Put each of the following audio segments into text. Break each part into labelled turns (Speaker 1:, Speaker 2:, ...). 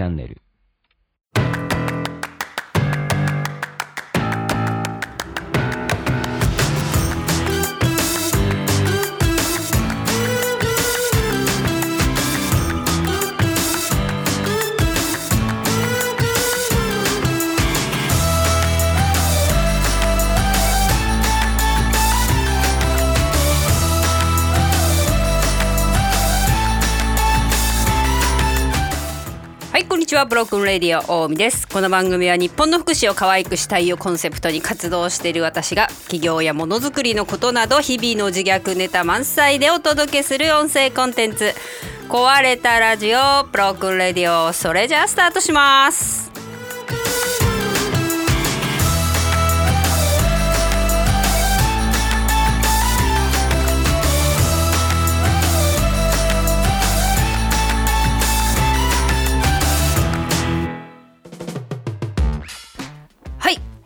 Speaker 1: チャンネル。
Speaker 2: ちはブロークンレディオ大海です。この番組は日本の福祉を可愛くしたいをコンセプトに活動している私が企業やものづくりのことなど日々の自虐ネタ満載でお届けする音声コンテンツ。壊れたラジオブロークンレディオそれじゃあスタートします。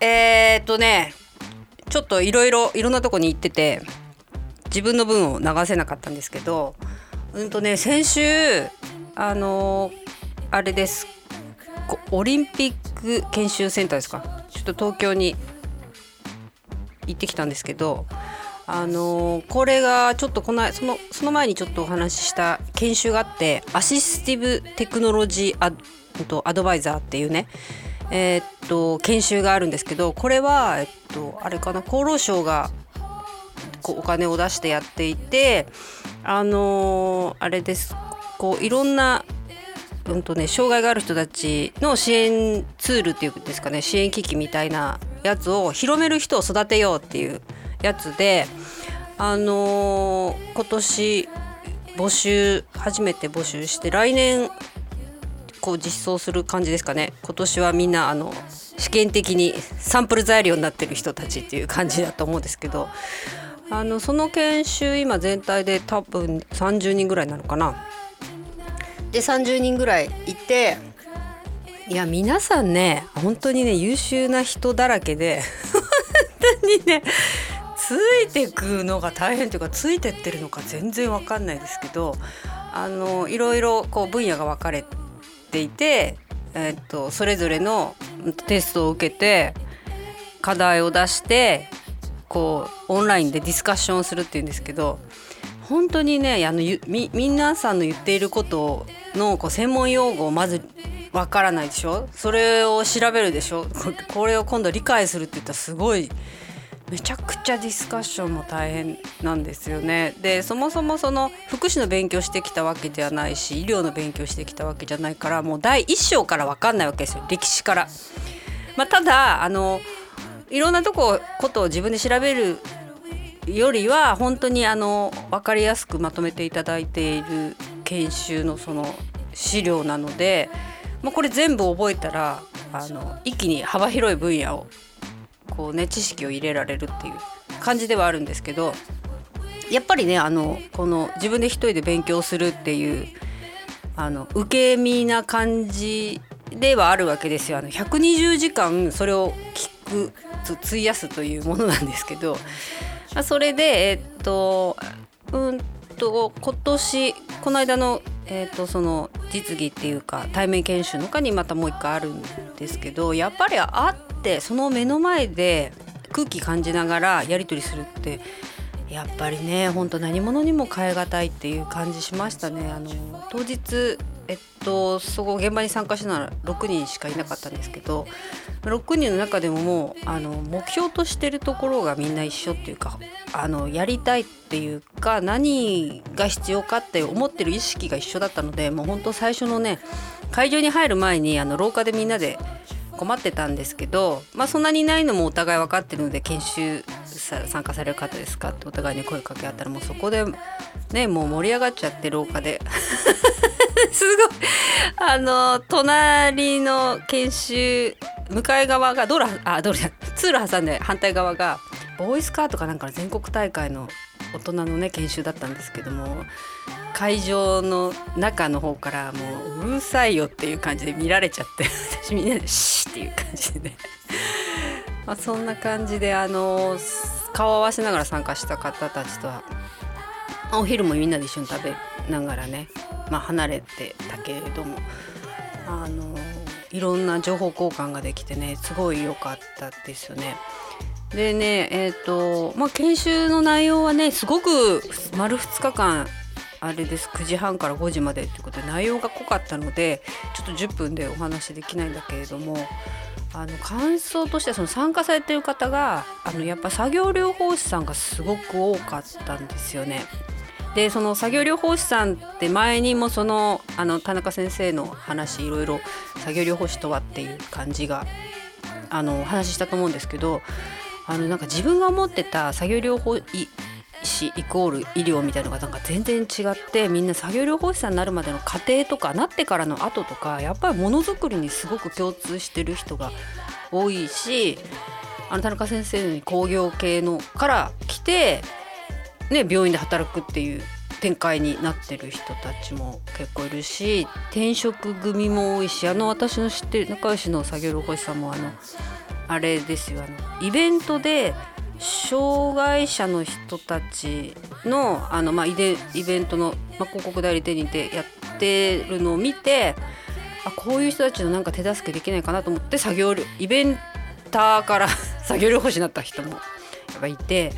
Speaker 2: えー、っとねちょっといろいろいろんなとこに行ってて自分の分を流せなかったんですけどうんとね先週あのあれです。オリンピック研修センターですか？ちょっと東京に行ってきたんですけどあのこれがちょっとこのそのその前にちょっとお話しした研修があってアシスティブテクノロジーア,、うんと、アドバイザーっていうねえーっと研修があるんですけどこれは、えっと、あれかな厚労省がこうお金を出してやっていてあのーあれです。こういろんなうんとね、障害がある人たちの支援ツールっていうんですかね支援機器みたいなやつを広める人を育てようっていうやつであのー今年募集初めて募集して来年こう実装する感じですかね今年はみんなあの試験的にサンプル材料になってる人たちっていう感じだと思うんですけどあのその研修今全体で多分30人ぐらいなのかな。で30人ぐらいいていや皆さんね本当にね優秀な人だらけで本当にねついてくのが大変というかついてってるのか全然わかんないですけどあのいろいろこう分野が分かれていて、えっとそれぞれのテストを受けて課題を出してこうオンラインでディスカッションするっていうんですけど本当にねあのゆみ皆さんの言っていることのこう専門用語をまずわからないでしょ？それを調べるでしょ？これを今度理解するって言ったらすごいめちゃくちゃディスカッションも大変なんですよね。でそもそもその福祉の勉強してきたわけではないし医療の勉強してきたわけじゃないからもう第一章から分かんないわけですよ歴史から。まあ、ただあのいろんなとこことを自分で調べるよりは本当にあの分かりやすくまとめていただいている研修のその資料なので、まあ、これ全部覚えたらあの一気に幅広い分野をこうね知識を入れられるっていう感じではあるんですけどやっぱりねあのこの自分で一人で勉強するっていうあの受け身な感じではあるわけですよ。あの120時間それを聞くつ費やすというものなんですけど、まあ、それでえっとうんと今年この間のえっとその実技っていうか対面研修の他にまたもう一回あるんですけどやっぱり会ってその目の前で空気感じながらやり取りするってやっぱりね本当何者にも代え難いっていう感じしましたね。あの当日えっとそこ現場に参加したのは6人しかいなかったんですけど6人の中でももうあの目標としてるところがみんな一緒っていうかあのやりたいっていうか何が必要かって思ってる意識が一緒だったのでもう本当最初のね会場に入る前にあの廊下でみんなで困ってたんですけど、まあ、そんなにないのもお互い分かってるので研修参加される方ですかってお互いに声かけ合ったらもうそこでねもう盛り上がっちゃって廊下ですごい。あの隣の研修向かい側が道路あ道路じゃ通路挟んで反対側がボーイスカートかなんかの全国大会の大人のね研修だったんですけども会場の中の方からもううるさいよっていう感じで見られちゃって 私みんなでシーっていう感じでねまそんな感じであの顔を合わせながら参加した方たちとはお昼もみんなで一緒に食べながらね、まあ、離れてたけれどもあのいろんな情報交換ができてねすごい良かったですよね。でねえっ、ー、とまあ研修の内容はねすごく丸2日間あれです9時半から5時までっていうことで内容が濃かったのでちょっと10分でお話できないんだけれどもあの感想としてはその参加されてる方があのやっぱ作業療法士さんがすごく多かったんですよね。でその作業療法士さんって前にもそのあの田中先生の話いろいろ作業療法士とはっていう感じがあのお話ししたと思うんですけどあのなんか自分が思ってた作業療法士イコール医療みたいなのがなんか全然違ってみんな作業療法士さんになるまでの過程とかなってからの後とかやっぱりものづくりにすごく共通してる人が多いしあの田中先生に工業系のから来て、ね、病院で働くっていう展開になってる人たちも結構いるし転職組も多いしあの私の知ってる仲良しの作業療法士さんもあのあれですよあのイベントで障害者の人たちのあの、まあ、イベントの、まあ、広告代理店にてやってるのを見てあこういう人たちのなんか手助けできないかなと思って作業イベンターから 作業療法士になった人もやっぱいて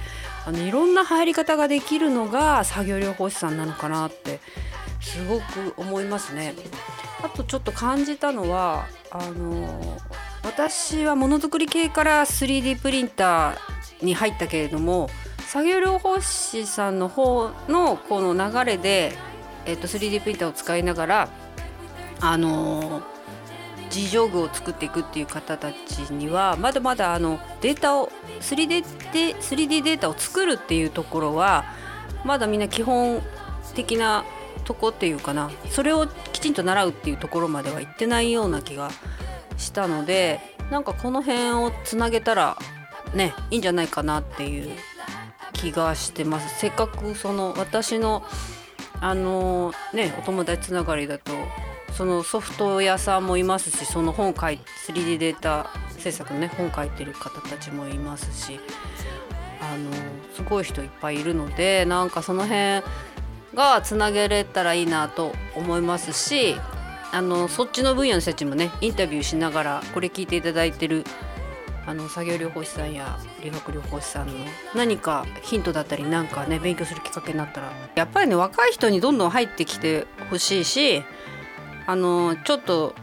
Speaker 2: あのいろんな入り方ができるのが作業療法士さんなのかなってすごく思いますね。あとちょっと感じたのはあの私はものづくり系から 3D プリンターに入ったけれども作業療法士さんの方のこの流れで、えー、と 3D プリンターを使いながらあの自助具を作っていくっていう方たちにはまだまだあのデータを 3D, で 3D データを作るっていうところはまだみんな基本的なとこっていうかな。それをきちんと習うっていうところまでは行ってないような気がしたのでなんかこの辺をつなげたらねいいんじゃないかなっていう気がしてます。せっかくその私のあのねお友達つながりだとそのソフト屋さんもいますしその本書い 3D データ制作のね本書いてる方たちもいますしあのすごい人いっぱいいるのでなんかその辺がつなげれたらいいなと思いますしあのそっちの分野の人たちもねインタビューしながらこれ聞いていただいてるあの作業療法士さんや理学療法士さんの何かヒントだったりなんかね勉強するきっかけになったらやっぱりね若い人にどんどん入ってきてほしいしあのちょっと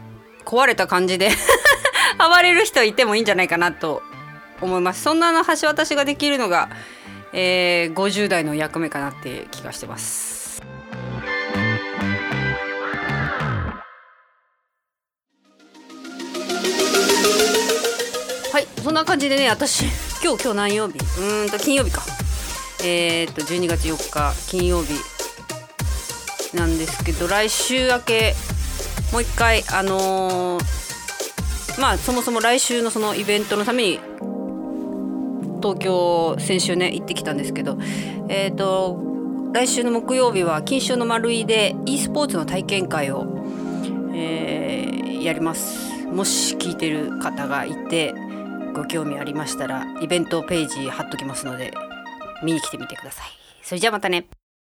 Speaker 2: 壊れた感じで 暴れる人いてもいいんじゃないかなと思いますそんなの橋渡しができるのが、えー、50代の役目かなって気がしてます。はいそんな感じでね私今日今日何曜日？うんと金曜日か。えー、っと12月4日金曜日。なんですけど来週明けもう一回あのー、まあそもそも来週のそのイベントのために東京先週ね行ってきたんですけどえっ、と来週の木曜日は錦糸町の丸井で e スポーツの体験会を、えー、やります。もし聞いてる方がいてご興味ありましたらイベントページ貼っときますので見に来てみてください。それじゃあまたね。